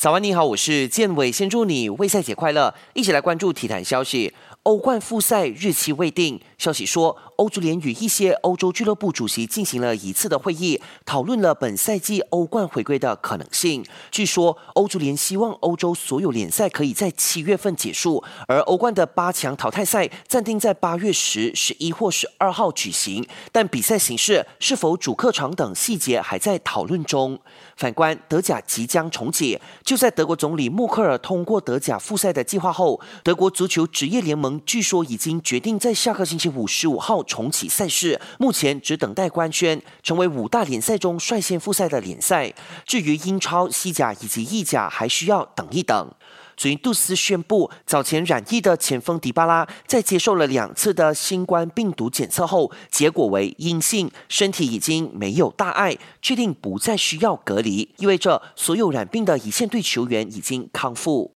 早安，你好，我是建伟，先祝你卫赛节快乐。一起来关注体坛消息。欧冠复赛日期未定，消息说，欧足联与一些欧洲俱乐部主席进行了一次的会议，讨论了本赛季欧冠回归的可能性。据说，欧足联希望欧洲所有联赛可以在七月份结束，而欧冠的八强淘汰赛暂定在八月十、十一或十二号举行，但比赛形式是否主客场等细节还在讨论中。反观德甲即将重启，就在德国总理默克尔通过德甲复赛的计划后，德国足球职业联盟。据说已经决定在下个星期五十五号重启赛事，目前只等待官宣，成为五大联赛中率先复赛的联赛。至于英超、西甲以及意甲，还需要等一等。昨天杜斯宣布，早前染疫的前锋迪巴拉在接受了两次的新冠病毒检测后，结果为阴性，身体已经没有大碍，确定不再需要隔离，意味着所有染病的一线队球员已经康复。